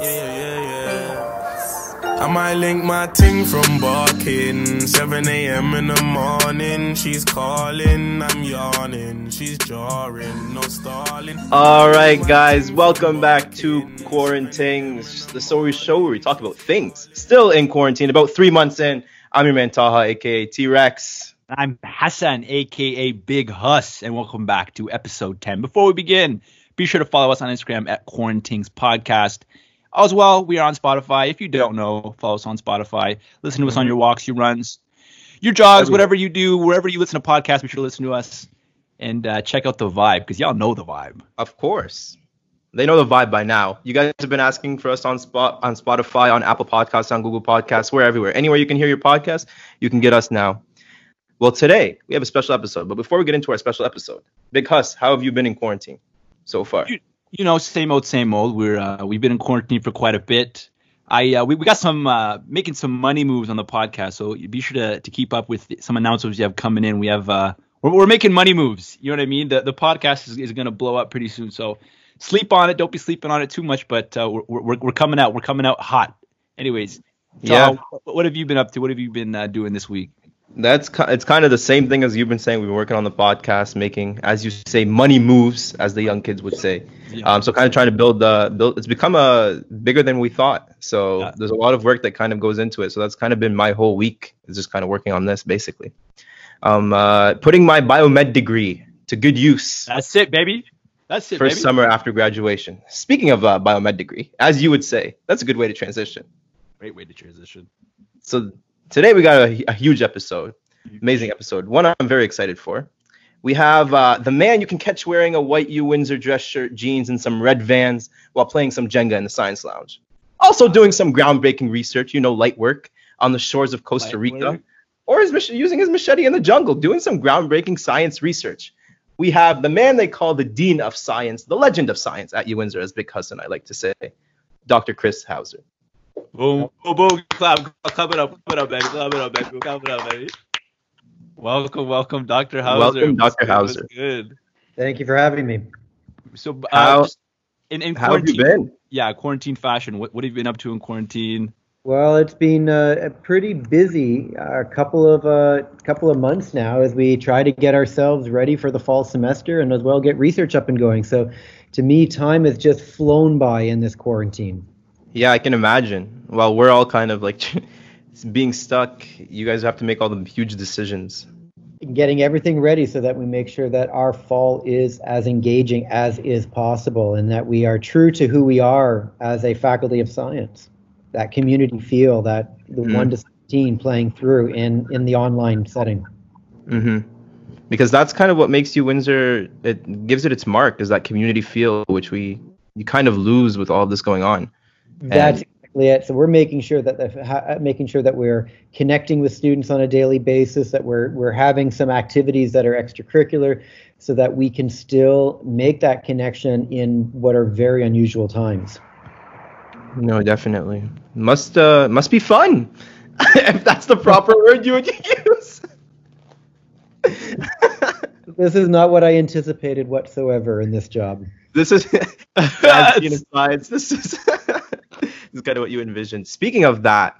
Yeah, yeah, yeah. I might link my ting from barking. 7 a.m. in the morning. She's calling, I'm yawning. She's jarring, no stalling. All right, guys, welcome back to Quarantine, the story show where we talk about things still in quarantine, about three months in. I'm your man Taha, aka T Rex. I'm Hassan, aka Big Huss, and welcome back to episode 10. Before we begin, be sure to follow us on Instagram at Quarantines Podcast. As well, we are on Spotify. If you don't know, follow us on Spotify. Listen to us on your walks, your runs, your jogs, whatever you do, wherever you listen to podcasts, be sure to listen to us and uh, check out the vibe because y'all know the vibe. Of course. They know the vibe by now. You guys have been asking for us on spot on Spotify, on Apple Podcasts, on Google Podcasts, we're everywhere. Anywhere you can hear your podcast, you can get us now. Well, today we have a special episode, but before we get into our special episode, Big Huss, how have you been in quarantine so far? You, you know, same old, same old. We're uh, we've been in quarantine for quite a bit. I uh, we, we got some uh, making some money moves on the podcast, so be sure to, to keep up with some announcements you have coming in. We have uh, we're, we're making money moves. You know what I mean? The the podcast is, is going to blow up pretty soon, so sleep on it. Don't be sleeping on it too much, but uh, we're, we're we're coming out. We're coming out hot. Anyways, Yeah. What, what have you been up to? What have you been uh, doing this week? That's it's kind of the same thing as you've been saying. We've been working on the podcast, making, as you say, money moves, as the young kids would say. Yeah. Um, so kind of trying to build the build. It's become a bigger than we thought. So Yeah. there's a lot of work that kind of goes into it. So that's kind of been my whole week. Is just kind of working on this basically. Um, uh, putting my biomed degree to good use That's it, baby. That's it, first baby. summer after graduation. Speaking of uh, biomed degree, as you would say, that's a good way to transition. Great way to transition. So today we got a, a huge episode, amazing episode. One I'm very excited for. We have uh, the man you can catch wearing a white U Windsor dress shirt, jeans, and some red Vans while playing some Jenga in the Science Lounge. Also doing some groundbreaking research, you know, light work on the shores of Costa Rica, or his, using his machete in the jungle, doing some groundbreaking science research. We have the man they call the Dean of Science, the legend of science at U Windsor, as Big Cousin I like to say, Dr. Chris Houser. Boom, boom, boom. Clap, clap it up, clap it up, baby. Clap it up, baby. Clap it up, baby. Welcome, welcome, Dr. Houser. Welcome, Dr. good? Houser. Good. Thank you for having me. So, uh, How- in, in How have you been? yeah, quarantine fashion. What, what have you been up to in quarantine? Well, it's been uh, pretty busy a couple of uh, couple of months now as we try to get ourselves ready for the fall semester and as well get research up and going. So, to me, time has just flown by in this quarantine. Yeah, I can imagine. While we're all kind of like being stuck. You guys have to make all the huge decisions. Getting everything ready so that we make sure that our fall is as engaging as is possible and that we are true to who we are as a faculty of science. That community feel, that the Mhm. one to seventeen playing through in in the online setting. hmm Because that's kind of what makes U Windsor. It gives it its mark is that community feel, which we you kind of lose with all this going on. That's exactly it. So we're making sure that the, ha, making sure that we're connecting with students on a daily basis, that we're we're having some activities that are extracurricular, so that we can still make that connection in what are very unusual times. No, definitely must uh must be fun, if that's the proper word you would use. This is not what I anticipated whatsoever in this job. this is as Dean of Science. This is this is kind of what you envisioned. Speaking of that,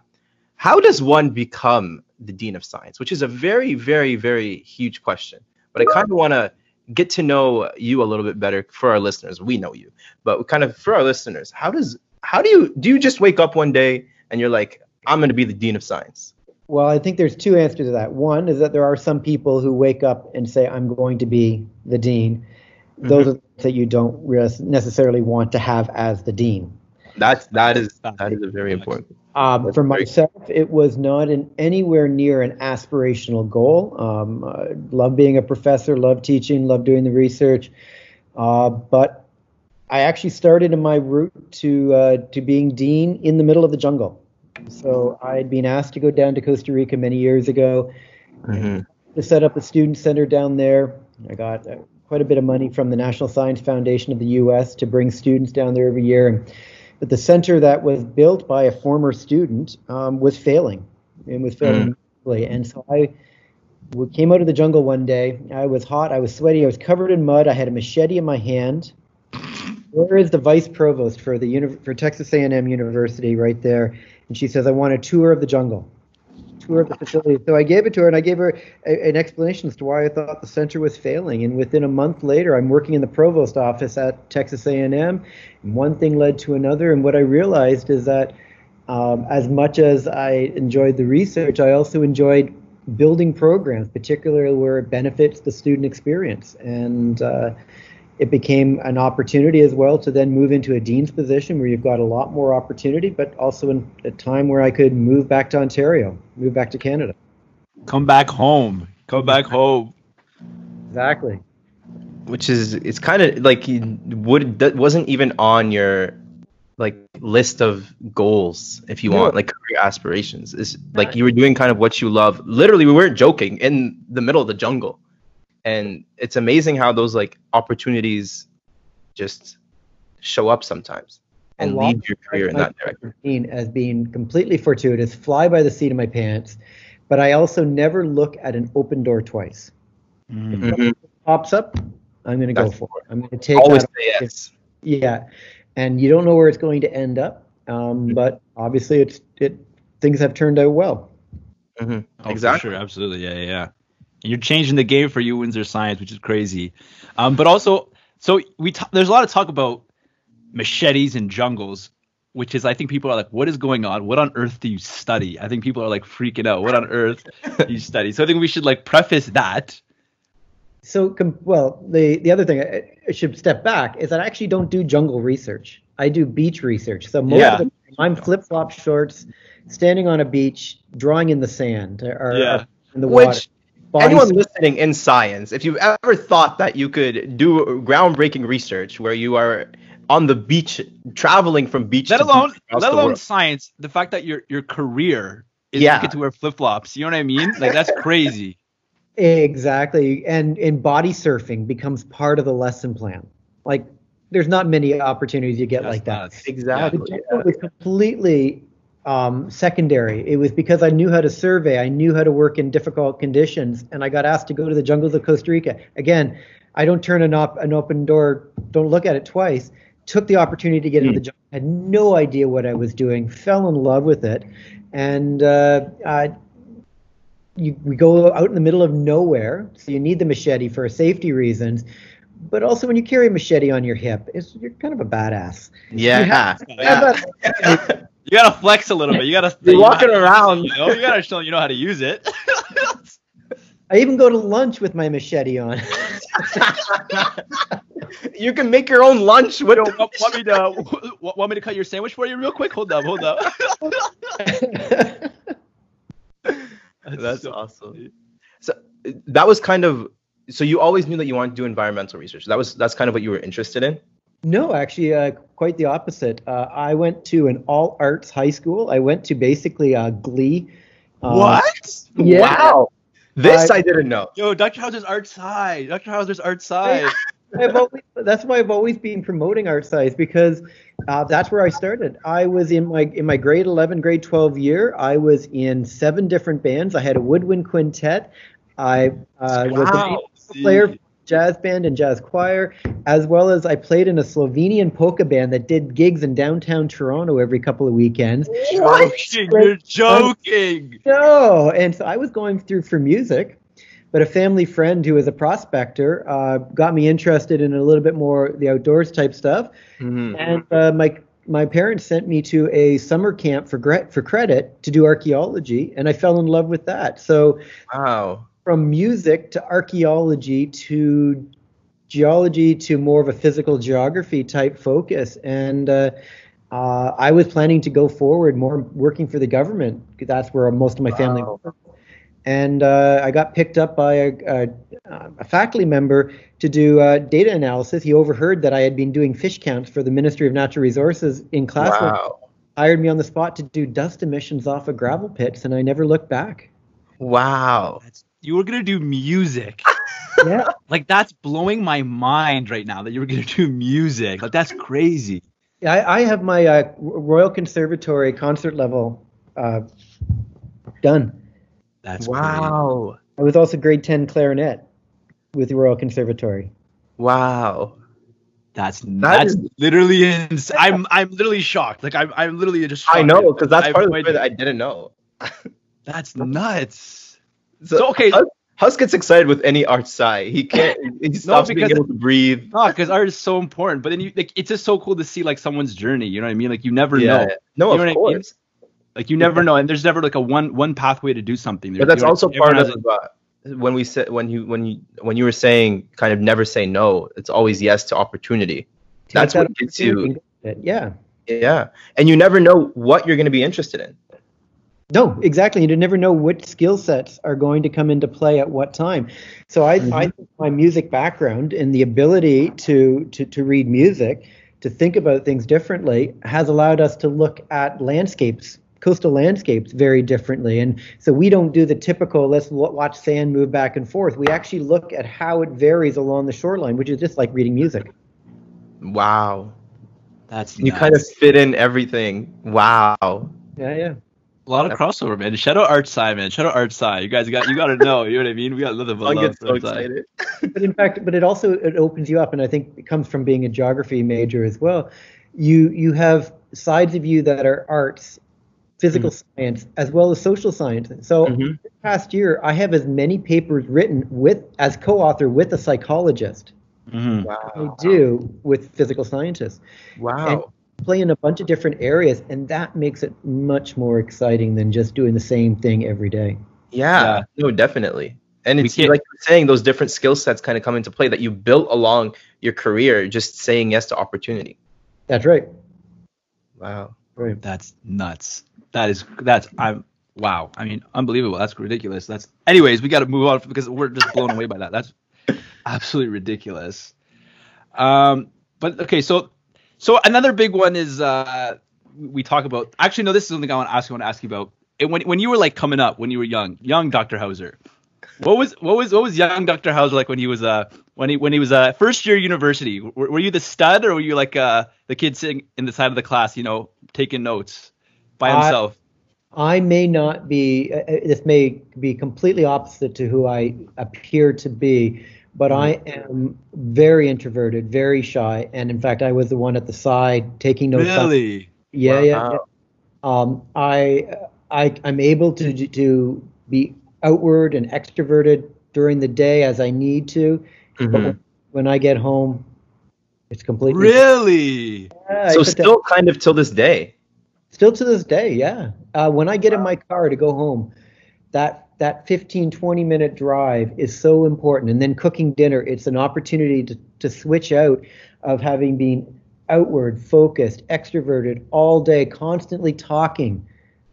how does one become the dean of science? Which is a very, very, very huge question. But I kind of want to get to know you a little bit better for our listeners. We know you, but kind of for our listeners, how does how do you do you just wake up one day and you're like, I'm going to be the dean of science? Well, I think there's two answers to that. One is that there are some people who wake up and say, I'm going to be the dean. Mm-hmm. Those are that you don't necessarily want to have as the dean. That's that is that is a very important. Um, for myself, it was not an anywhere near an aspirational goal. Um, uh, love being a professor, love teaching, love doing the research. Uh, but I actually started in my route to uh, to being dean in the middle of the jungle. So I'd been asked to go down to Costa Rica many years ago Mhm. to set up a student center down there. I got uh, quite a bit of money from the National Science Foundation of the U.S. to bring students down there every year. And, but the center that was built by a former student um, was failing, and was failing miserably. And so I we came out of the jungle one day. I was hot, I was sweaty, I was covered in mud. I had a machete in my hand, where is the vice provost for the uni- for Texas A&M University right there? And she says, I want a tour of the jungle, tour of the facility. So I gave it to her, and I gave her a, an explanation as to why I thought the center was failing. And within a month later, I'm working in the provost office at Texas A&M, and one thing led to another. And what I realized is that um, as much as I enjoyed the research, I also enjoyed building programs, particularly where it benefits the student experience. And uh, it became an opportunity as well to then move into a dean's position where you've got a lot more opportunity, but also in a time where I could move back to Ontario, move back to Canada. Come back home. Come back home. Exactly. Which is it's kind of like you would that wasn't even on your like list of goals if you want like career aspirations is like you were doing kind of what you love literally we weren't joking in the middle of the jungle and it's amazing how those like opportunities just show up sometimes and lead your career in that direction as being completely fortuitous fly by the seat of my pants but i also never look at an open door twice mm-hmm. if it pops up i'm going to go for it i'm going to take always say yes yeah and you don't know where it's going to end up. Um, mm-hmm. but obviously, it's it things have turned out well. Mm-hmm. Oh, exactly. sure, absolutely, yeah, yeah. And you're changing the game for you, Windsor Science, which is crazy. Um, but also, so we t- there's a lot of talk about machetes and jungles, which is I think people are like, what is going on? What on earth do you study? I think people are like freaking out. What on earth do you study? So I think we should like preface that so, well, the, the other thing I should step back is that I actually don't do jungle research. I do beach research. So most yeah. of the time I'm flip flop shorts, standing on a beach, drawing in the sand or, yeah. in the water. Which, anyone listening in science, if you've ever thought that you could do groundbreaking research where you are on the beach, traveling from beach let alone, let alone science, the fact that your your career is yeah. you get to wear flip flops, you know what I mean? Like that's crazy. Exactly. And and body surfing becomes part of the lesson plan. Like there's not many opportunities you get That's like that. Exactly. Yeah. It completely um, secondary. It was because I knew how to survey, I knew how to work in difficult conditions, and I got asked to go to the jungles of Costa Rica. Again, I don't turn an, op- an open door, don't look at it twice. Took the opportunity to get mm. into the jungle, had no idea what I was doing, fell in love with it, and uh, I you, we go out in the middle of nowhere, so you need the machete for safety reasons. But also, when you carry a machete on your hip, you're kind of a badass. Yeah. Yeah. You gotta flex a little bit. You gotta. You're you walking gotta, around. You, know, you gotta show you know how to use it. I even go to lunch with my machete on. you can make your own lunch. With want, want me to want me to cut your sandwich for you real quick? Hold up, hold up. That's so awesome. Funny. So that was kind of so you always knew that you wanted to do environmental research. That was that's kind of what you were interested in. No, actually, uh, quite the opposite. Uh, I went to an all arts high school. I went to basically uh, Glee. Uh, what? Yeah. Wow. This I didn't know. Yo, Dr. Houser's art side. Dr. Houser's art side. always, that's why I've always been promoting art size because uh, that's where I started. I was in my in my grade 11, grade 12 year. I was in seven different bands. I had a woodwind quintet. I uh, wow. was a player jazz band and jazz choir, as well as I played in a Slovenian polka band that did gigs in downtown Toronto every couple of weekends. What? You're joking. No, and so I was going through for music but a family friend who is a prospector uh, got me interested in a little bit more the outdoors type stuff. Mm-hmm. And uh, my my parents sent me to a summer camp for for credit to do archaeology, and I fell in love with that. So, wow, from music to archaeology to geology to more of a physical geography type focus, and uh, uh, I was planning to go forward more working for the government. That's where most of my family wow and uh, I got picked up by a, a, a faculty member to do uh, data analysis. He overheard that I had been doing fish counts for the Ministry of Natural Resources in class. Wow. Hired me on the spot to do dust emissions off of gravel pits, and I never looked back. Wow. You were gonna do music. yeah. Like that's blowing my mind right now that you were gonna do music. Like that's crazy. Yeah, I, I have my uh, Royal Conservatory concert level uh, done. That's wow. Great. I was also grade 10 clarinet with the Royal Conservatory. Wow. That's that's is- literally ins- I'm I'm literally shocked. Like I'm I'm literally just. I know because that's I part of no the story idea. that I didn't know. That's nuts. So, okay. Hus, Hus gets excited with any art side. He can't. He stops being because- able to breathe. No, because art is so important. But then you like it's just so cool to see like someone's journey. You know what I mean? Like you never Yeah. know. No, You know of what I mean? course. Like you never know, and there's never like a one one pathway to do something. But that's You know, also part of uh, when we said when you when you when you were saying kind of never say no. It's always yes to opportunity. Take That's that what gets you. opportunity and go with it. Yeah. Yeah, and you never know what you're going to be interested in. No, exactly. You never know what skill sets are going to come into play at what time. So I, mm-hmm. I think my music background and the ability to, to to read music, to think about things differently, has allowed us to look at landscapes, coastal landscapes, very differently. And so we don't do the typical let's watch sand move back and forth. We actually look at how it varies along the shoreline, which is just like reading music. Wow, That's you nuts. kind of fit in everything. Wow. Yeah, yeah. A lot of crossover, man. Shout out Art Side, man. Shout out Art Side. You guys got you got to know. You know what I mean? We got nothing but I love get so Art excited. but in fact, but it also it opens you up, and I think it comes from being a geography major as well. You you have sides of you that are arts, physical science, as well as social science. So Mhm. this past year, I have as many papers written with as co-author with a psychologist Mhm. I do with physical scientists. Wow. Play in a bunch of different areas, and that makes it much more exciting than just doing the same thing every day. Yeah, Yeah. no, definitely. And it's like you're saying, those different skill sets kind of come into play that you built along your career, just saying yes to opportunity. That's right. Wow. Right. That's nuts. That is that's I'm wow. I mean, unbelievable. That's ridiculous. That's anyways. We got to move on because we're just blown away by that. That's absolutely ridiculous. Um, but okay, so so another big one is uh we talk about. Actually, no, this is something I want to ask you. I want to ask you about. And when when you were like coming up, when you were young, young Dr. Houser, what was what was what was young Dr. Houser like when he was uh when he when he was uh first year university? Were, were you the stud or were you like uh the kid sitting in the side of the class, you know, taking notes by I- himself? I may not be, uh, uh, this may be completely opposite to who I appear to be, but I am very introverted, very shy. And in fact, I was the one at the side taking notes. really? Yeah, yeah. Wow. yeah. Um, I, I, I'm able to, to be outward and extroverted during the day as I need to. But Mhm. when, when I get home, it's completely. Really? Yeah, So put that- still kind of till this day. Still to this day, yeah. Uh, when I get in my car to go home, that that 15, 20 minute drive is so important. And then cooking dinner, it's an opportunity to, to switch out of having been outward, focused, extroverted all day, constantly talking.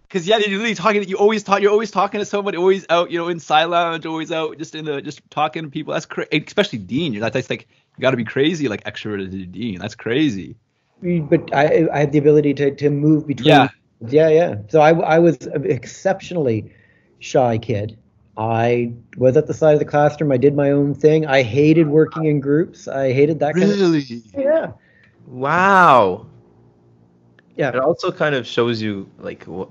Because yeah, you're literally talking. You always talk. You're always talking to somebody. Always out. You know, in side lounge. Always out. Just in the just talking to people. That's crazy. Especially Dean. You're not. That's like you got to be crazy. Like extroverted to Dean. That's crazy. But I, I have the ability to, to move between. Yeah. Yeah, yeah. So I, I was exceptionally shy kid. I was at the side of the classroom. I did my own thing. I hated working in groups. I hated that kind of Really? Yeah. Wow. Yeah. It also kind of shows you like what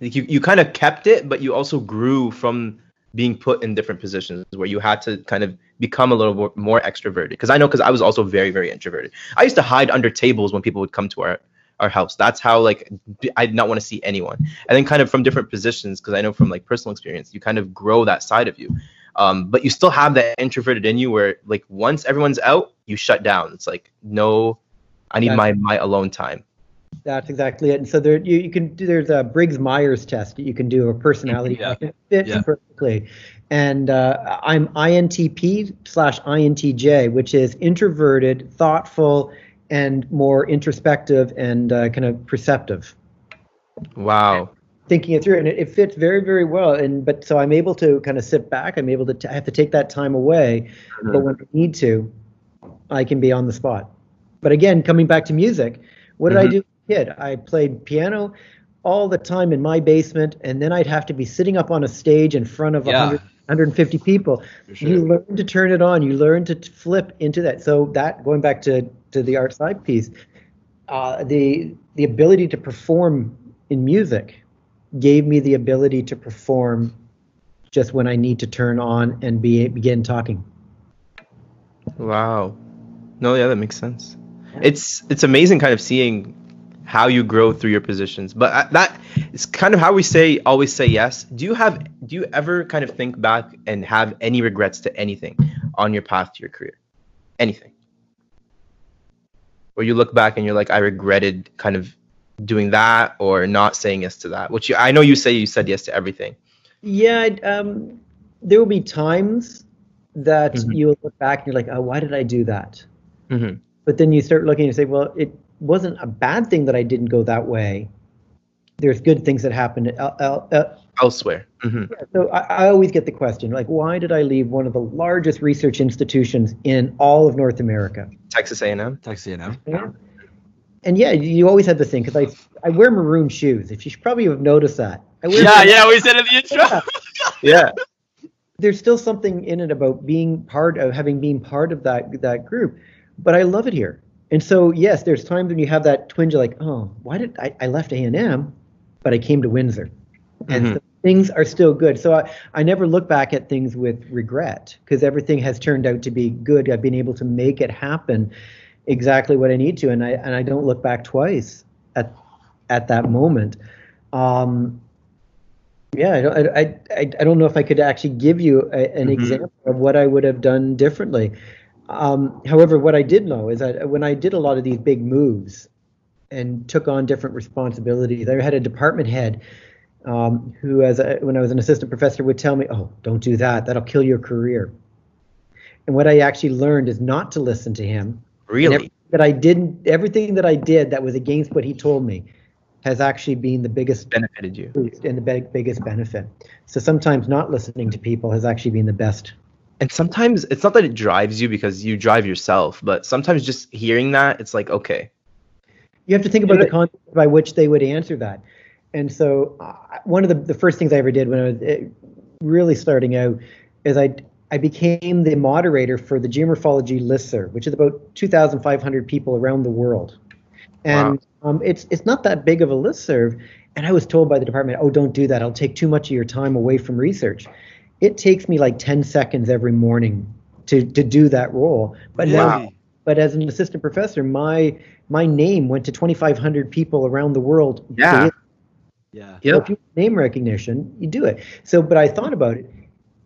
like you, you kind of kept it, but you also grew from being put in different positions where you had to kind of become a little more, more extroverted. Because I know because I was also very, very introverted. I used to hide under tables when people would come to our our house. That's how like I did not want to see anyone. And then kind of from different positions, because I know from like personal experience, you kind of grow that side of you. Um, but you still have that introverted in you where like once everyone's out, you shut down. It's like no, I need my my alone time. That's exactly it. And so there, you, you can do. There's a Briggs Myers test that you can do, a personality Yeah. It fits Yeah. perfectly. And uh, I'm INTP slash INTJ, which is introverted, thoughtful, and more introspective and uh, kind of perceptive. Wow. Thinking it through, and it, it fits very, very well. And but so I'm able to kind of sit back. I'm able to. T- I have to take that time away, but when I need to, I can be on the spot. But again, coming back to music, what did I Mhm. do as a kid? I played piano all the time in my basement, and then I'd have to be sitting up on a stage in front of Yeah. 100, 150 people. Sure. You learn to turn it on. You learn to t- flip into that. So that going back to to the art side piece, uh, the the ability to perform in music gave me the ability to perform just when I need to turn on and be begin talking. Wow. No, yeah, that makes sense. it's it's amazing kind of seeing how you grow through your positions. But uh, that is kind of how we say always say yes. Do you have do you ever kind of think back and have any regrets to anything on your path to your career? Anything? Where you look back and you're like, I regretted kind of doing that or not saying yes to that. Which you, I know you say you said yes to everything. Yeah, um, there will be times that mm-hmm. you'll look back and you're like, oh, why did I do that? Mm-hmm. But then you start looking and say, well, it wasn't a bad thing that I didn't go that way. There's good things that happened uh, uh, uh elsewhere. Mm-hmm. Yeah, so I, I, always get the question, like, why did I leave one of the largest research institutions in all of North America? Texas A&M. Texas A&M. Yeah. And yeah, you always had the thing because I I wear maroon shoes. If you should probably have noticed that. I wear yeah, yeah, we said it in the intro. yeah. There's still something in it about being part of having been part of that that group, but I love it here. And so yes, there's times when you have that twinge, like, oh, why did I, I left A and M, but I came to Windsor, and mm-hmm. so things are still good. So I, I never look back at things with regret because everything has turned out to be good. I've been able to make it happen exactly what I need to, and I and I don't look back twice at at that moment. Um, yeah, I don't, I, I, I don't know if I could actually give you a, an mm-hmm. example of what I would have done differently. Um, however, what I did know is that when I did a lot of these big moves and took on different responsibilities, I had a department head um, who, as a, when I was an assistant professor, would tell me, "Oh, don't do that. That'll kill your career." And what I actually learned is not to listen to him. Really? That I didn't. Everything that I did that was against what he told me has actually been the biggest benefited you and the big, biggest benefit. So sometimes not listening to people has actually been the best. And sometimes it's not that it drives you because you drive yourself, but sometimes just hearing that, it's like okay. You have to think about the context by which they would answer that. And so uh, one of the, the first things I ever did when I was really starting out is I I became the moderator for the geomorphology listserv, which is about 2,500 people around the world. And wow. um, it's it's not that big of a list serve. And I was told by the department, oh, don't do that. I'll take too much of your time away from research. It takes me like 10 seconds every morning to, to do that role. But wow. now, but as an assistant professor, my my name went to 2,500 people around the world. Yeah. Yeah. So if you name recognition, you do it. So, but I thought about it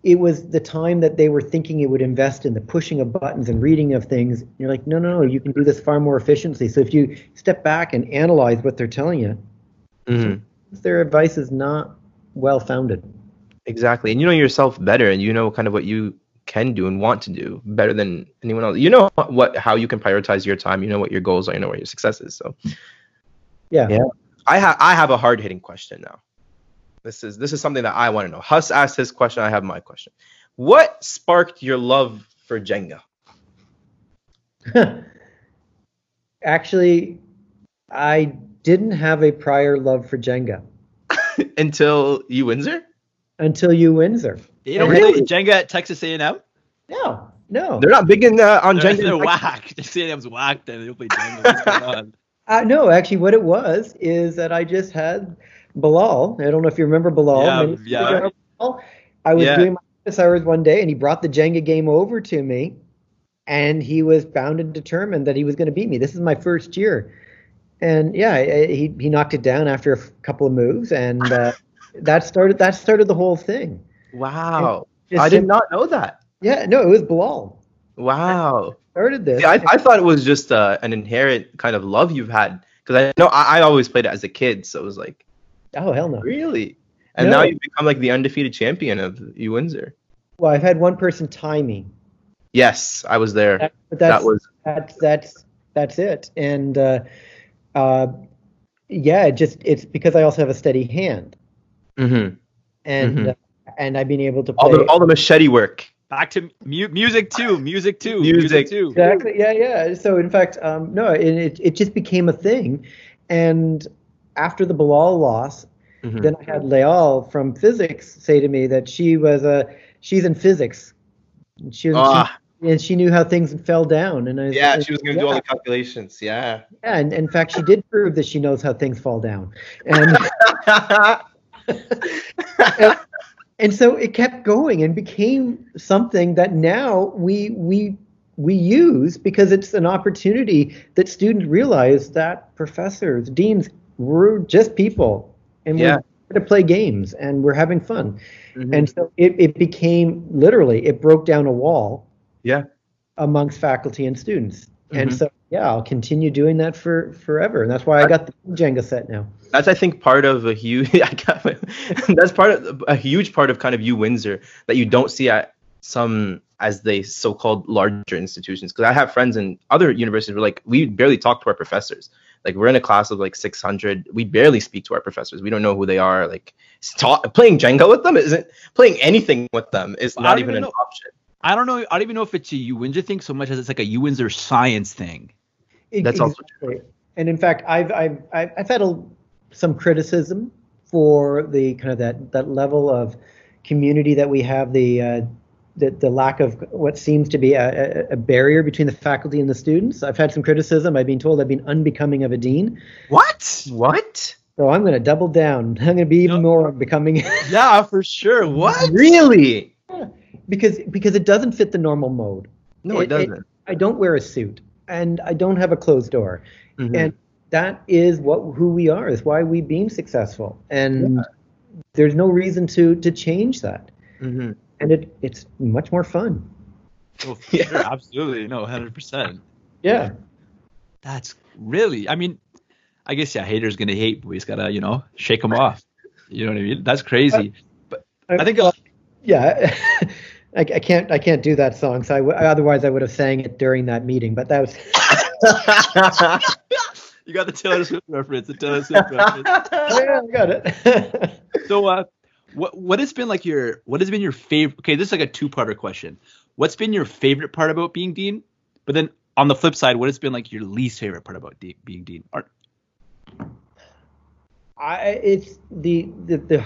it was the time that they were thinking it would invest in the pushing of buttons and reading of things. You're like, no, no, no, you can do this far more efficiently. So if you step back and analyze what they're telling you, mm-hmm. their advice is not well founded. Exactly. And you know yourself better and you know kind of what you can do and want to do better than anyone else. You know what how you can prioritize your time, you know what your goals are, you know what your success is. So yeah. Yeah. I have I have a hard hitting question now. This is this is something that I want to know. Huss asked his question. I have my question. What sparked your love for Jenga? Actually, I didn't have a prior love for Jenga until U Windsor. Until U Windsor. You don't really? Jenga at Texas A&M? No, no. They're not big in uh, on they're, Jenga. They're whack. Texas A&M's whacked and they don't play Jenga. What's going on? Uh, no, actually, what it was is that I just had Bilal. I don't know if you remember Bilal. Yeah, yeah. I was yeah. doing my office hours one day, and he brought the Jenga game over to me, and he was bound and determined that he was going to beat me. This is my first year, and yeah, he he knocked it down after a couple of moves, and uh, that started that started the whole thing. Wow, I did not know that. Yeah, no, it was Bilal. Wow, started this. Yeah, I, I, thought it was just uh, an inherent kind of love you've had because I know I, I always played it as a kid, so it was like Oh hell no! Really? And no. now you've become like the undefeated champion of U Windsor. Well, I've had one person tie me. Yes, I was there. That, that was that's that's that's it. And uh, uh, yeah, it just it's because I also have a steady hand. Mm-hmm. And mm-hmm. Uh, and I've been able to play all the all the machete work. Back to mu- music too, music too, music, music too. Exactly. Yeah, yeah. So in fact, um, no, it, it it just became a thing, and after the Bilal loss, mm-hmm. then I had Leal from physics say to me that she was a she's in physics. She was, ah. she, and she knew how things fell down. And I yeah, she was going to yeah. do all the calculations. Yeah. Yeah, and, and in fact, she did prove that she knows how things fall down. And, and, and so it kept going and became something that now we we we use because it's an opportunity that students realize that professors, deans, we're just people, and Yeah. we're to play games and we're having fun. Mhm. And so it, it became literally it broke down a wall yeah. amongst faculty and students. And Mhm. so yeah, I'll continue doing that for forever. And that's why I got the Jenga set now. that's I think part of a huge that's part of a huge part of kind of U Windsor that you don't see at some as they so-called larger institutions because I have friends in other universities where like we barely talk to our professors like we're in a class of like 600 we barely speak to our professors we don't know who they are like ta- playing Jenga with them isn't playing anything with them is I not even even an option I don't know. I don't even know if it's a U Windsor thing so much as it's like a U Windsor science thing. That's also Exactly. And in fact, I've I've I've I've had a, some criticism for the kind of that that level of community that we have, the uh, the, the lack of what seems to be a, a, a barrier between the faculty and the students. I've had some criticism. I've been told I've been unbecoming of a dean. What? what So I'm going to double down. I'm going to be even No. more becoming Yeah, for sure. What? really because because it doesn't fit the normal mode. no it, doesn't I don't wear a suit and I don't have a closed door. Mhm. and that is what who we are is why we've been successful and there's no reason to to change that Mhm. and it it's much more fun Oh, for sure, absolutely. No, hundred percent. yeah That's really. I mean, I guess yeah. Haters gonna hate, but we just gotta you know shake them off. You know what I mean? That's crazy. But I think. Uh, yeah I, I can't i can't do that song so I w- otherwise i would have sang it during that meeting but that was you got the Taylor Swift reference. The Taylor Swift reference. yeah, i got it So, uh, what what has been like your what has been your favorite? Okay, this is like a two parter question. What's been your favorite part about being dean? But then on the flip side, what has been like your least favorite part about de- being dean? Or, I it's the, the the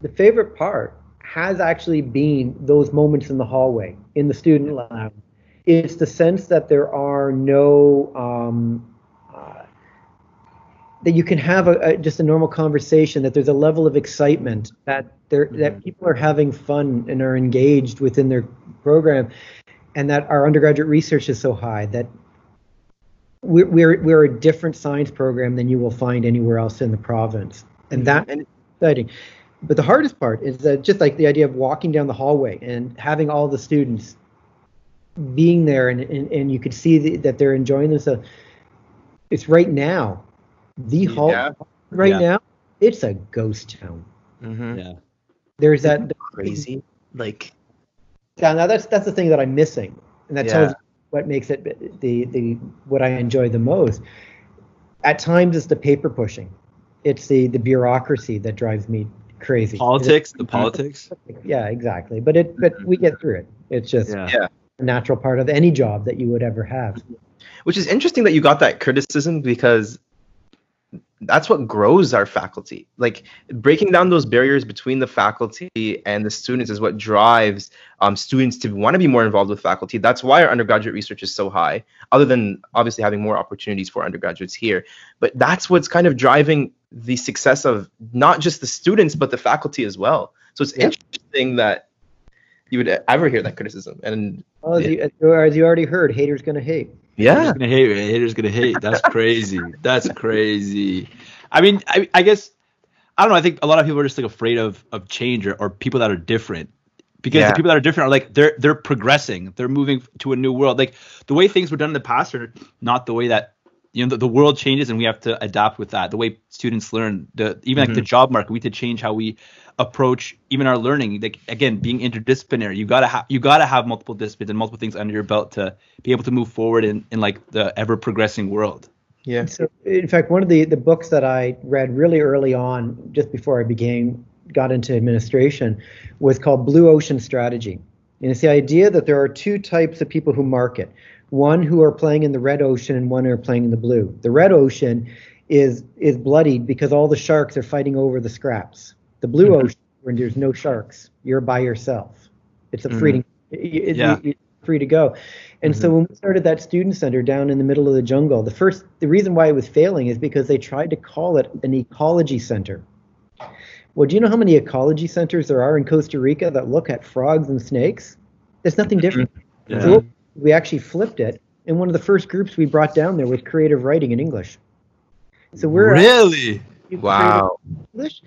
the favorite part has actually been those moments in the hallway in the student lounge. It's the sense that there are no um, uh, that you can have a, a just a normal conversation. That there's a level of excitement that there that people are having fun and are engaged within their program, and that our undergraduate research is so high that we're, we're, we're a different science program than you will find anywhere else in the province. And that And- exciting. But the hardest part is that just like the idea of walking down the hallway and having all the students being there and, and, and you could see the, that they're enjoying themselves. It's right now. The hall Yeah. right Yeah. now, it's a ghost town. Mhm. yeah. There's that crazy like Yeah, now that's that's the thing that I'm missing, and that Yeah. tells what makes it the the what I enjoy the most. At times, it's the paper pushing, it's the the bureaucracy that drives me crazy. Politics, the politics. Yeah, exactly. But it but we get through it. It's just Yeah. Yeah. a natural part of any job that you would ever have. which is interesting that you got that criticism because that's what grows our faculty. Like breaking down those barriers between the faculty and the students is what drives um, students to want to be more involved with faculty. That's why our undergraduate research is so high other than obviously having more opportunities for undergraduates here. But that's what's kind of driving the success of not just the students but the faculty as well. So it's Yeah. interesting that you would ever hear that criticism and Well, as, you, as you already heard, haters gonna hate. yeah Haters gonna hate. Haters gonna hate. That's crazy. That's crazy. I mean, I, I guess I don't know. I think a lot of people are just like afraid of of change or, or people that are different because Yeah. the people that are different are like they're they're progressing. They're moving to a new world. Like the way things were done in the past are not the way that you know the, the world changes and we have to adapt with that. The way students learn, the even like the mm-hmm. job market, we have to change how we approach even our learning. Like again, being interdisciplinary, you gotta have you gotta have multiple disciplines and multiple things under your belt to be able to move forward in in like the ever progressing world. yeah So, in fact, one of the, the books that I read really early on, just before I began got into administration, was called Blue Ocean Strategy. And it's the idea that there are two types of people who market. One who are playing in the red ocean and one who are playing in the blue. The red ocean is is bloodied because all the sharks are fighting over the scraps. The blue mm-hmm. ocean, when there's no sharks, you're by yourself. It's a mm-hmm. freedom. it- Yeah. you- free to go. And so mm-hmm. when we started that student center down in the middle of the jungle, the first the reason why it was failing is because they tried to call it an ecology center. Well, do you know how many ecology centers there are in Costa Rica that look at frogs and snakes? There's nothing different. Yeah. So we actually flipped it, and one of the first groups we brought down there was creative writing in English. So we're really wow English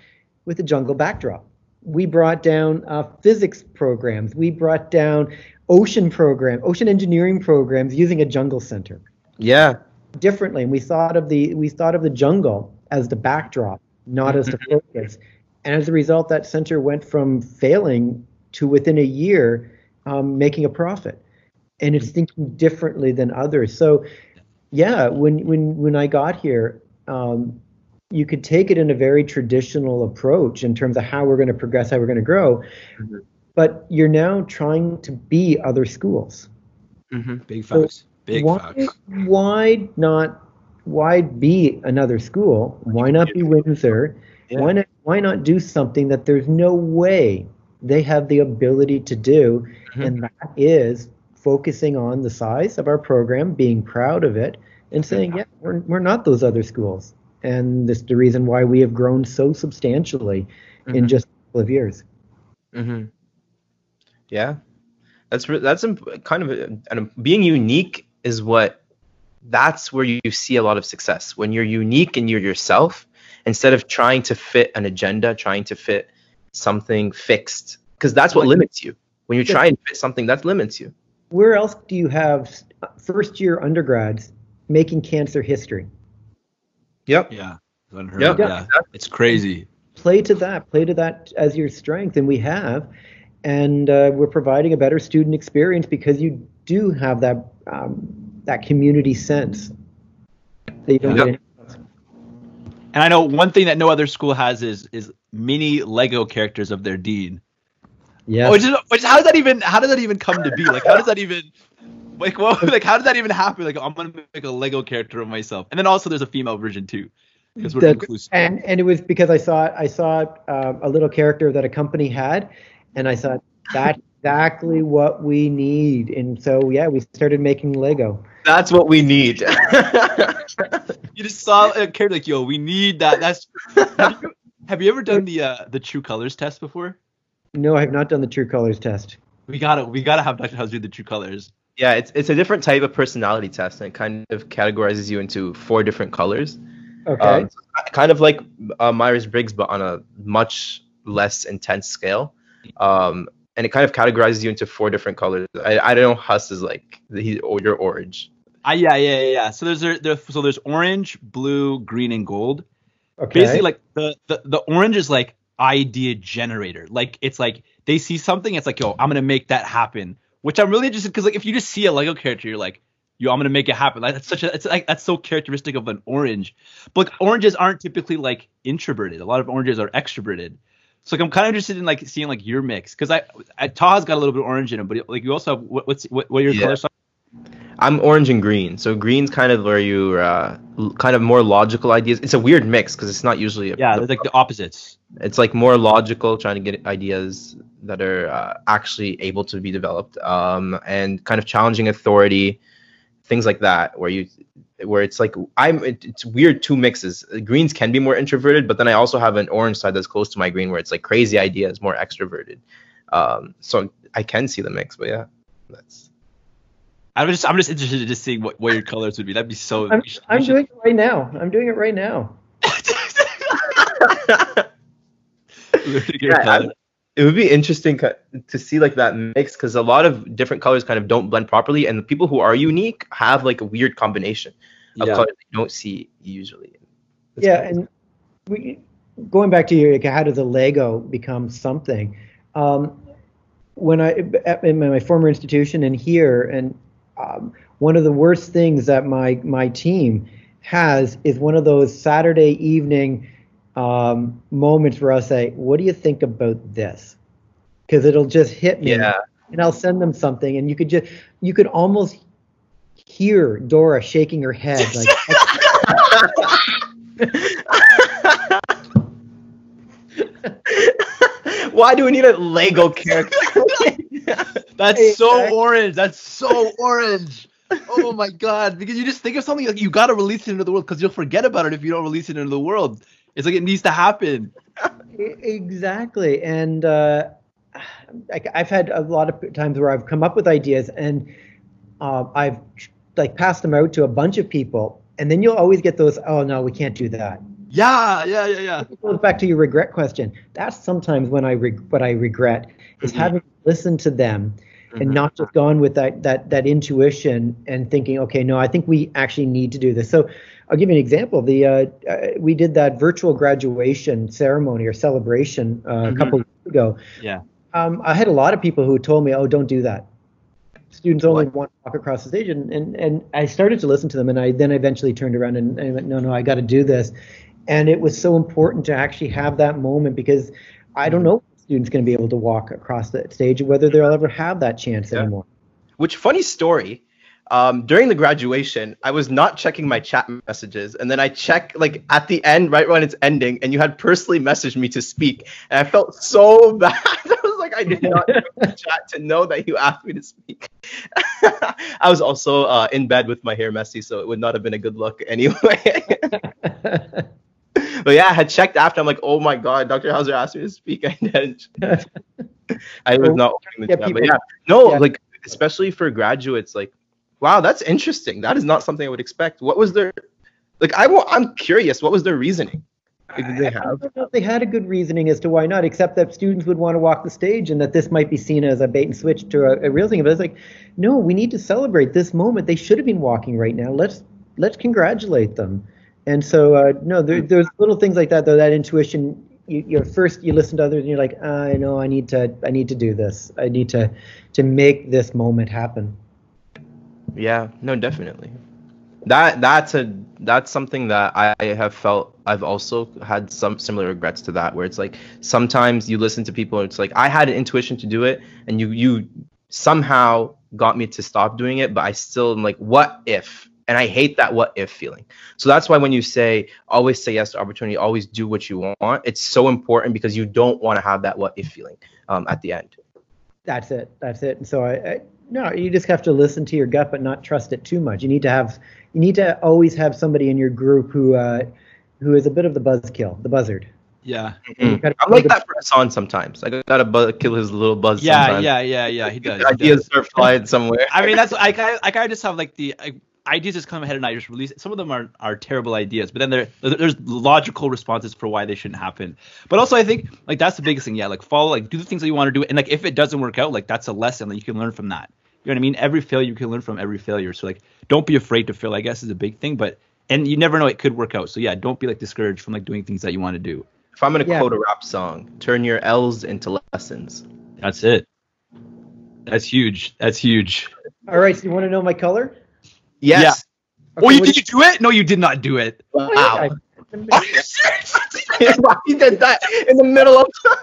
with a jungle backdrop. We brought down uh, physics programs. We brought down ocean program, ocean engineering programs using a jungle center yeah differently. And we thought of the we thought of the jungle as the backdrop, not as the focus. And as a result, that center went from failing to within a year um, making a profit. And it's thinking differently than others. So, yeah, when when when I got here, um, you could take it in a very traditional approach in terms of how we're going to progress, how we're going to grow. Mhm. But you're now trying to be other schools. hmm big facts. Big why, facts. why not? Why be another school? Why not be Windsor? Yeah. Why not? Why not do something that there's no way they have the ability to do, Mhm. and that is focusing on the size of our program, being proud of it, and saying, yeah, we're we're not those other schools, and this is the reason why we have grown so substantially in Mhm. just a couple of years. Mm-hmm. Yeah, that's re- that's imp- kind of a, and being unique is what that's where you see a lot of success when you're unique and you're yourself instead of trying to fit an agenda, trying to fit something fixed because that's what limits you. When you try and fit something, that limits you. Where else do you have first year undergrads making cancer history? Yep. Yeah. Unheard Yep. of, yeah. It's crazy. play to that play to that as your strength and we have and uh, we're providing a better student experience because you do have that um, that community sense that you don't Yep. get And I know one thing that no other school has is is mini Lego characters of their dean. yeah Which is which how does that even how does that even come to be? Like how does that even like what like how did that even happen? Like I'm gonna make a Lego character of myself. And then also there's a female version too. Because we're That- inclusive. and and it was because I saw I saw uh, a little character that a company had and I thought that's exactly what we need and so yeah we started making Lego That's what we need. You just saw a character like, yo, we need that. That's have you, have you ever done the uh the true colors test before? no I have not done the true colors test We gotta we gotta have Dr. House do the true colors. Yeah, it's it's a different type of personality test, and it kind of categorizes you into four different colors. okay Um, kind of like uh, Myers Briggs, but on a much less intense scale. Um, and it kind of categorizes you into four different colors. I, I don't know. Huss is like he or your orange. Ah, yeah, yeah, yeah, yeah. So there's there, there so there's orange, blue, green, and gold. okay Basically, like the, the the orange is like idea generator. Like it's like they see something, it's like, yo, I'm gonna make that happen. Which I'm really interested because like if you just see a Lego character, you're like, yo, I'm gonna make it happen. Like that's such a it's like that's so characteristic of an orange. But like, oranges aren't typically like introverted. A lot of oranges are extroverted. So like I'm kind of interested in like seeing like your mix because I, I Taha's got a little bit of orange in him, but like you also have what, what's what, what your Yeah. colors? I'm orange and green. So green's kind of where you uh, kind of more logical ideas. It's a weird mix because it's not usually. A, Yeah, they're like the opposites. it's like more logical, trying to get ideas that are uh, actually able to be developed, um, and kind of challenging authority, things like that, where you, where it's like I'm. It, it's weird two mixes. Greens can be more introverted, but then I also have an orange side that's close to my green, where it's like crazy ideas, more extroverted. Um, so I can see the mix, but yeah, that's. I'm just I'm just interested in just seeing what, what your colors would be. That'd be so. I'm, should- I'm should- doing it right now I'm doing it right now Yeah, colors. it would be interesting to see like that mix because a lot of different colors kind of don't blend properly, and the people who are unique have like a weird combination of Yeah. colors that you don't see usually. That's yeah, and we, going back to your, like, how did the Lego become something? Um, when I in my former institution and here, and um, one of the worst things that my my team has is one of those Saturday evening um, moments where I'll say, "What do you think about this?" Because it'll just hit me, yeah, and I'll send them something, and you could just you could almost hear Dora shaking her head like. Why do we need a Lego character? That's Hey, so orange. That's so orange. Oh my god! Because you just think of something like you gotta release it into the world because you'll forget about it if you don't release it into the world. It's like it needs to happen. Exactly, and uh, I, I've had a lot of times where I've come up with ideas, and uh, I've like passed them out to a bunch of people, and then you'll always get those. Oh no, we can't do that. Yeah, yeah, yeah, yeah. It goes back to your regret question. That's sometimes when I reg- what I regret is Mhm. having listened to them and Mhm. not just gone with that that that intuition and thinking, okay, no, I think we actually need to do this. So I'll give you an example. The uh, uh, we did that virtual graduation ceremony or celebration uh, a couple of weeks ago. Yeah. Um, I had a lot of people who told me, oh, don't do that. Students only What? want to walk across the stage, and, and and I started to listen to them, and I then eventually turned around and, and went, no, no, I got to do this. And it was so important to actually have that moment because I don't know if students going to be able to walk across the stage, whether they'll ever have that chance Yeah. anymore. Which funny story. Um, during the graduation, I was not checking my chat messages, and then I check like at the end, right when it's ending, and you had personally messaged me to speak, and I felt so bad. I was like, I did not chat to know that you asked me to speak. I was also uh, in bed with my hair messy, so it would not have been a good look anyway. But yeah, I had checked after. I'm like, oh my god, Dr. Houser asked me to speak. I didn't. I was not opening the Yeah, people- but yeah, no, yeah. like especially for graduates, like, wow, that's interesting. That is not something I would expect. What was their, like, I wa- I'm curious. What was their reasoning? Did they I have? don't know if they had a good reasoning as to why not, except that students would want to walk the stage and that this might be seen as a bait and switch to a, a real thing. But it's like, no, we need to celebrate this moment. They should have been walking right now. Let's let's congratulate them. And so, uh, no, there, there's little things like that, though. That intuition, you, you're first you listen to others and you're like, I know I need to I need to do this. I need to to make this moment happen. Yeah, no, definitely. That that's a that's something that I have felt I've also had some similar regrets to that where it's like sometimes you listen to people and it's like I had an intuition to do it and you you somehow got me to stop doing it but I still am like what if and I hate that what if feeling. So that's why when you say always say yes to opportunity, always do what you want, it's so important because you don't want to have that what if feeling um, at the end. That's it. That's it. And so I, I no, you just have to listen to your gut, but not trust it too much. You need to have you need to always have somebody in your group who uh, who is a bit of the buzzkill, the buzzard. Yeah. You gotta- I'm like that for Hassan sometimes. I gotta buzz, kill his little buzz. Yeah, sometimes. yeah, yeah, yeah. He does. He ideas does. start flying somewhere. I mean, that's I kind I kind of just have like the I, ideas just come ahead and I just release. it. Some of them are are terrible ideas, but then there there's logical responses for why they shouldn't happen. But also, I think like that's the biggest thing. Yeah, like follow like do the things that you want to do, and like if it doesn't work out, like that's a lesson that you can learn from that. You know what I mean? Every failure you can learn from every failure. So like, don't be afraid to fail. I guess is a big thing, but and you never know it could work out. So yeah, don't be like discouraged from like doing things that you want to do. if I'm gonna Yeah. quote a rap song, turn your L's into lessons. That's it. That's huge. That's huge. All right, so you want to know my color? Yes. oh, Okay, you did you do it? No, you did not do it. Wow. I- Are you serious? he did that in the middle of.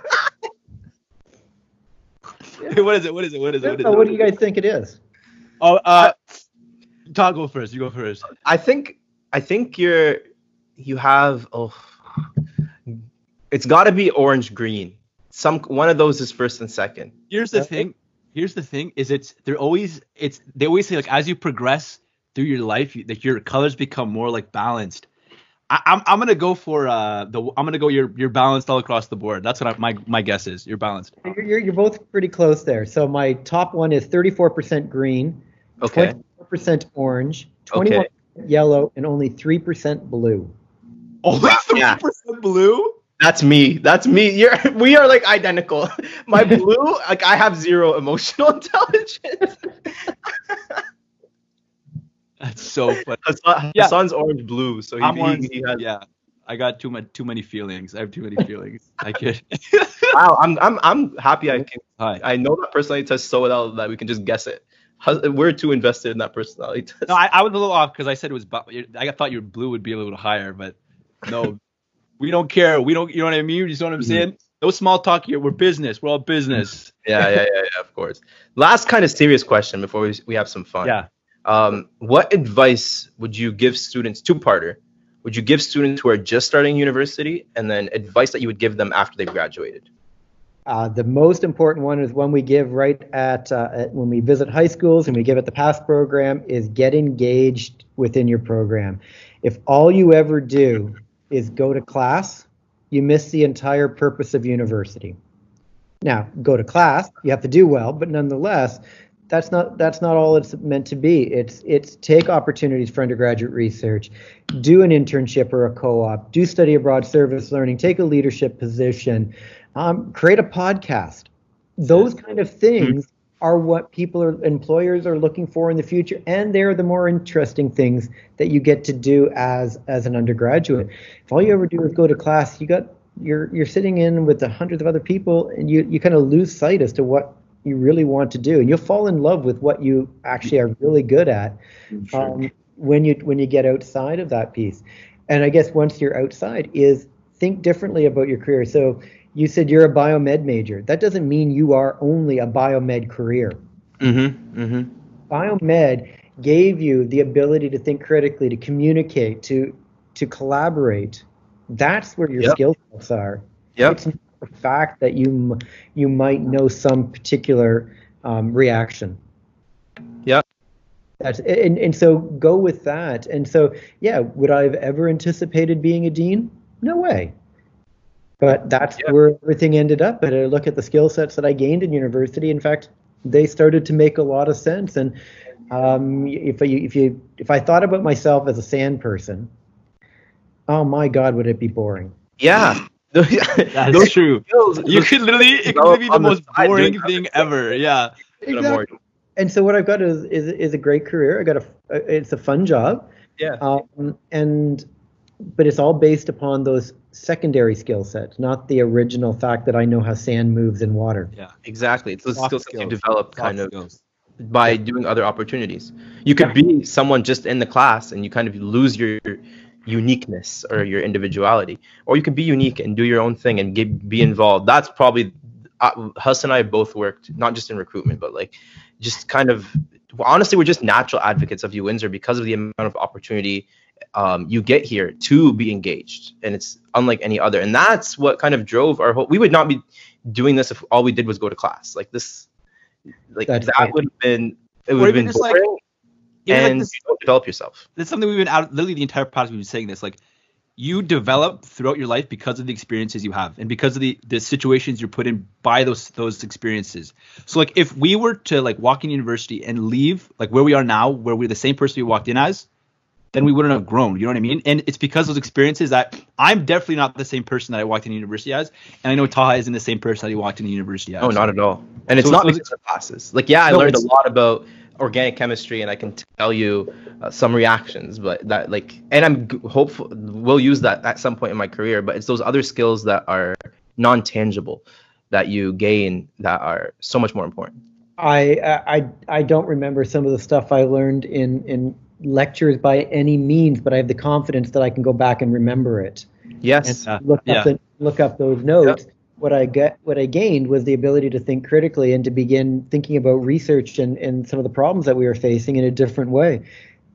what is it? What is it? What is it? What is it? what do you guys think it is? Oh, uh, Taha, go first. You go first. I think I think you're you have oh it's got to be orange green. Some one of those is first and second. Here's the Okay. thing. Here's the thing. Is it's they're always it's they always say like as you progress through your life, you, like your colors become more like balanced. I, I'm I'm gonna go for uh the I'm gonna go you're you're balanced all across the board. That's what I, my my guess is. You're balanced. You're, you're, you're both pretty close there. So my top one is 34% green, Okay. 24% orange, 21% yellow, and only 3% blue. Only three Yeah. percent blue. That's me. That's me. You're we are like identical. My blue, like I have zero emotional intelligence. That's so funny. Hassan, Yeah. Hassan's orange blue, so he, I'm orange. he has, Yeah. I got too much too many feelings. I have too many feelings. I could. Wow, I'm I'm I'm happy I can Hi. I know that personality test so well that we can just guess it. We're too invested in that personality test. No, I, I was a little off because I said it was. I thought your blue would be a little higher, but no, we don't care. We don't. You know what I mean? You know what I'm mm-hmm. saying? No small talk here. We're business. We're all business. yeah, yeah, yeah, yeah, of course. Last kind of serious question before we, we have some fun. Yeah. Um, what advice would you give students, two-parter, would you give students who are just starting university and then advice that you would give them after they've graduated? Uh, the most important one is one we give right at, uh, at when we visit high schools and we give at the PASS program is get engaged within your program. If all you ever do is go to class, you miss the entire purpose of university. Now, go to class, you have to do well, but nonetheless, that's not that's not all it's meant to be. It's it's take opportunities for undergraduate research, do an internship or a co-op, do study abroad service learning, take a leadership position, um, create a podcast. Those kind of things are what people are employers are looking for in the future, and they're the more interesting things that you get to do as as an undergraduate. If all you ever do is go to class, you got you're you're sitting in with the hundreds of other people, and you you kind of lose sight as to what you really want to do, and you'll fall in love with what you actually are really good at um, when you when you get outside of that piece. And I guess once you're outside, is think differently about your career. So you said you're a biomed major. That doesn't mean you are only a biomed career. Mm-hmm. Mm-hmm. Biomed gave you the ability to think critically, to communicate, to to collaborate. That's where your Yep. skill sets are. Yep. It's the fact that you you might know some particular um, reaction. Yeah. That's and, and so go with that. And so yeah, would I have ever anticipated being a dean? No way. But that's Yeah. where everything ended up. And I look at the skill sets that I gained in university. In fact, they started to make a lot of sense. And um, if you if you if I thought about myself as a sand person, oh my God, would it be boring? Yeah. That's Those true. skills- You could literally, it develop could be the on the most side boring thing ever. Yeah. Kinda And so what I've got is is, is a great career. I got a it's a fun job. Yeah. Um, and but it's all based upon those secondary skill sets, not the original fact that I know how sand moves in water. Yeah. Exactly. It's those Soft skills that you develop Soft kind of skills. by doing other opportunities. You could be someone just in the class and you kind of lose your uniqueness or your individuality, or you can be unique and do your own thing and get, be involved. That's probably uh, Huss and I both worked not just in recruitment, but like just kind of honestly, we're just natural advocates of U Windsor because of the amount of opportunity um, you get here to be engaged, and it's unlike any other. And that's what kind of drove our whole. We would not be doing this if all we did was go to class. Like this, like That's that would have been it would have been just, like, boring, Even like this- you develop yourself. that's something we've been out literally the entire podcast we've been saying this like you develop throughout your life because of the experiences you have and because of the the situations you're put in by those those experiences so like if we were to like walk in university and leave like where we are now where we're the same person we walked in as then we wouldn't have grown you know what i mean and it's because of those experiences that i'm definitely not the same person that i walked in university as and i know taha isn't the same person that he walked in university as Oh, not at all. And it's So- not so because of classes. Like, yeah, I No, learned a lot about organic chemistry, and I can tell you uh, some reactions, but that like, and I'm g- hopeful we'll use that at some point in my career. But it's those other skills that are non-tangible that you gain that are so much more important. I I I don't remember some of the stuff I learned in in lectures by any means, but I have the confidence that I can go back and remember it. Yes. Uh, look yeah. up the, look up those notes. What I get, what I gained was the ability to think critically and to begin thinking about research and, and some of the problems that we were facing in a different way.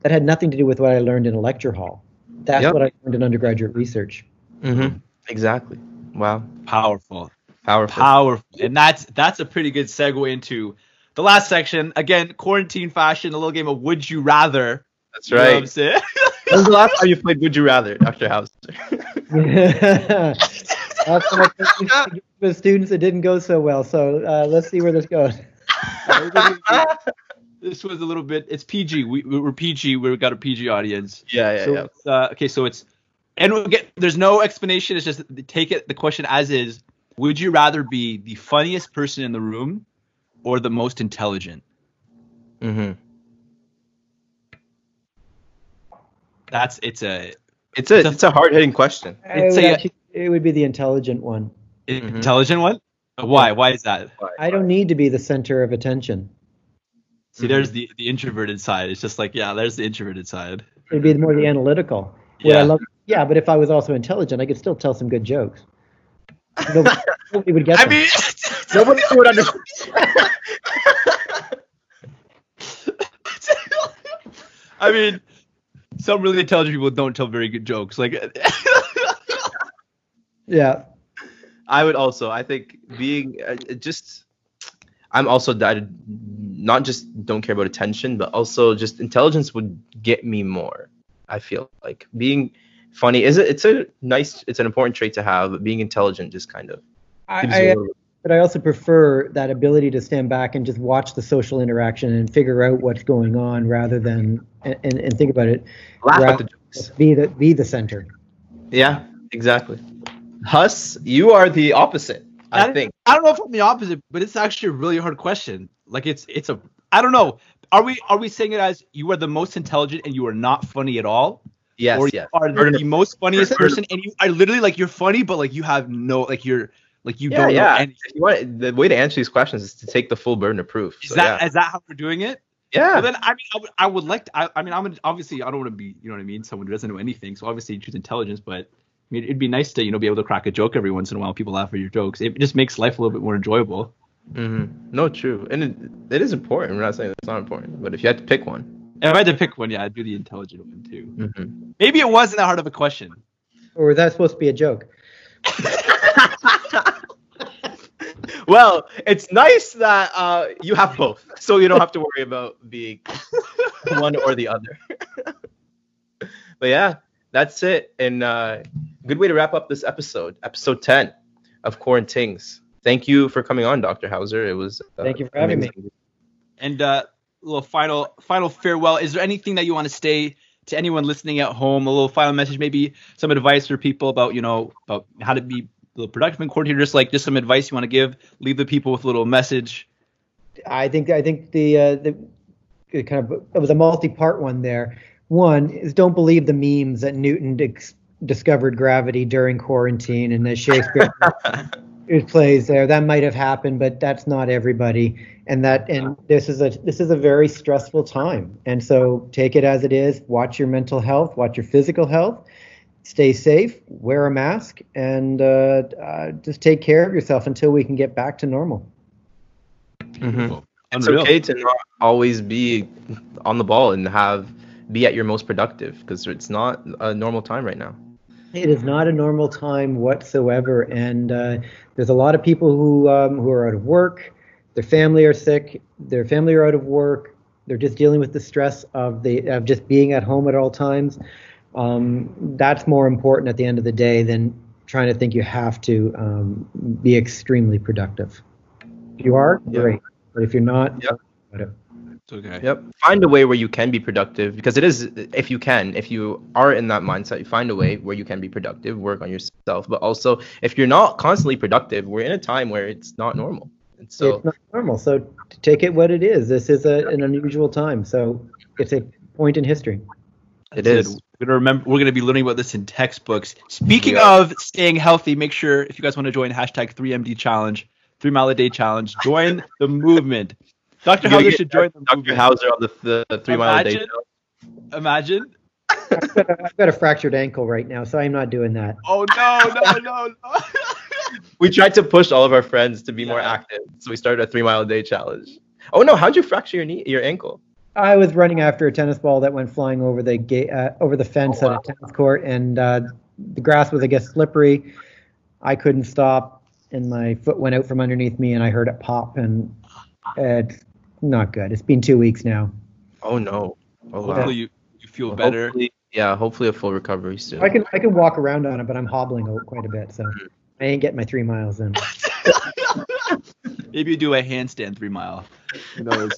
That had nothing to do with what I learned in a lecture hall. That's Yep. what I learned in undergraduate research. hmm Exactly. Wow. powerful Powerful. powerful and that's that's a pretty good segue into the last section again quarantine fashion a little game of would you rather That's You know what right. I'm saying? when was the last time you played Would You Rather, Dr. House? That's what I think we give the students that didn't go so well. So uh, let's see where this goes. this was a little bit it's pg we, we're pg we've got a pg audience yeah, yeah, so yeah. it's, uh, okay so it's and we'll get there's no explanation it's just take it the question as is would you rather be the funniest person in the room or the most intelligent Mm-hmm. that's it's a It's a it's a hard hitting question. It would, say- actually, it would be the intelligent one. Mhm. intelligent one why why is that I don't need to be the center of attention. see there's the the introverted side it's just like yeah there's the introverted side It'd be more the analytical. Yeah. I love, yeah, but if I was also intelligent, I could still tell some good jokes. Nobody, nobody would get i them. mean Nobody would understand. I mean, some really intelligent people don't tell very good jokes. Like, yeah. I would also. I think being uh, just. I'm also that not just don't care about attention, but also just intelligence would get me more. I feel like being funny is it. It's a nice. It's an important trait to have, but being intelligent just kind of I, I, but I also prefer that ability to stand back and just watch the social interaction and figure out what's going on rather than and, and, and think about it. Laugh at the jokes. Be the be the center. Yeah, exactly. Huss, you are the opposite. I I- think. I don't know if I'm the opposite, but it's actually a really hard question. Like it's it's a I don't know. Are we are we saying it as you are the most intelligent and you are not funny at all? Yes, or yes. you are Burden the most funniest person and you are literally like you're funny but like you have no like you're like you yeah, don't know anything. Want, the way to answer these questions is to take the full burden of proof. Is So, that yeah. is that how we're doing it? yeah. Well, then I mean, I would, I would like. To, I, I mean, I'm gonna, obviously I don't want to be, you know what I mean, someone who doesn't know anything. So obviously you choose intelligence, but mean, it'd be nice to you know be able to crack a joke every once in a while. People laugh at your jokes. It just makes life a little bit more enjoyable. hmm No, true, and it, it is important. We're not saying it's not important, but if you had to pick one, If I had to pick one, yeah, I'd do the intelligent one too. mm-hmm. Maybe it wasn't that hard of a question. Or is that supposed to be a joke? well, it's nice that uh, you have both, so you don't have to worry about being one or the other. but yeah, that's it, and uh, good way to wrap up this episode, episode ten of Quarantines. Thank you for coming on, Dr. Houser. It was uh, Thank you for having me. And uh, a little final final farewell. Is there anything that you want to say to anyone listening at home? A little final message, maybe some advice for people about you know about how to be a little productive in quarantine, just like just some advice you want to give. Leave the people with a little message. I think I think the uh, the kind of it was a multi-part one there. One is don't believe the memes that Newton dis- discovered gravity during quarantine and that Shakespeare it plays there. That might have happened, but that's not everybody. And that and this is a this is a very stressful time. And so take it as it is. Watch your mental health. Watch your physical health. Stay safe. Wear a mask, and uh, uh, just take care of yourself until we can get back to normal. Mhm. It's okay to not always be on the ball and have be at your most productive because it's not a normal time right now. It is not a normal time whatsoever, and uh, there's a lot of people who um, who are out of work. Their family are sick. Their family are out of work. They're just dealing with the stress of the of just being at home at all times. Um, that's more important at the end of the day than trying to think you have to um, be extremely productive. If you are, Yeah. great. But if you're not, Yep. About it. It's okay. Yep. Find a way where you can be productive because it is if you can, if you are in that mindset, you find a way where you can be productive, work on yourself. But also if you're not constantly productive, we're in a time where it's not normal. And so it's not normal. So take it what it is. This is a, an unusual time. So it's a point in history. it That's is. We're gonna remember. We're gonna be learning about this in textbooks. Speaking Yeah. of staying healthy, make sure if you guys want to join hashtag 3MD challenge, three mile a day challenge, join the movement. Dr. You Houser should join them. Dr. movement. Houser on the, the three mile a day. Imagine. Imagine. I've got, a, I've got a fractured ankle right now, so I'm not doing that. Oh no, no, no, no. We tried to push all of our friends to be more active, so we started a three mile a day challenge. Oh no, how'd you fracture your knee, your ankle? I was running after a tennis ball that went flying over the gate, uh, over the fence Oh, at a tennis court, and uh, the grass was, I guess, slippery. I couldn't stop, and my foot went out from underneath me, and I heard it pop, and it's not good. It's been two weeks now. Oh no. Oh wow. Hopefully you, you feel Well, better. hopefully- yeah, hopefully a full recovery soon. I can I can walk around on it, but I'm hobbling quite a bit, so Mm-hmm. I ain't getting my three miles in. Maybe you do a handstand three mile. Who knows?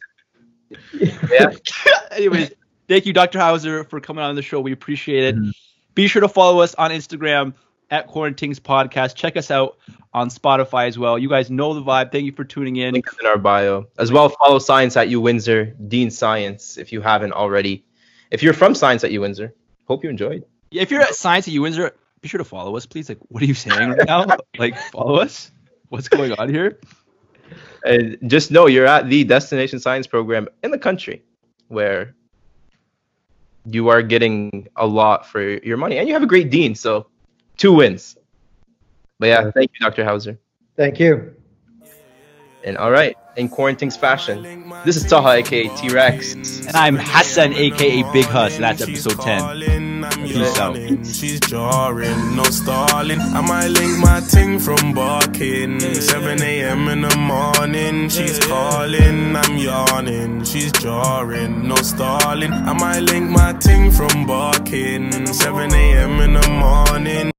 yeah. Anyways, thank you, Dr. Houser, for coming on the show. We appreciate it. Mhm. Be sure to follow us on Instagram at Quarantines Podcast. Check us out on Spotify as well. You guys know the vibe. Thank you for tuning in. Link in our bio. As well, follow Science at U Windsor, Dean Science, if you haven't already. If you're from Science at U Windsor, hope you enjoyed. Yeah, if you're at Science at U Windsor, be sure to follow us, please. Like, what are you saying right now? like, follow us. What's going on here? And just know you're at the Destination Science program in the country where you are getting a lot for your money. And you have a great dean, so two wins. But yeah, uh, thank you, Dr. Houser. Thank you. And all right, in Quarantines fashion, this is Taha, aka T Rex. And I'm Hassan, aka Big Huss, and that's episode 10. Peace out. She's jarring, no stalling. I might link my ting from barking. 7 a.m. in the morning, she's calling. I'm yawning, she's jarring, no stalling. I might link my ting from barking. 7 a.m. in the morning.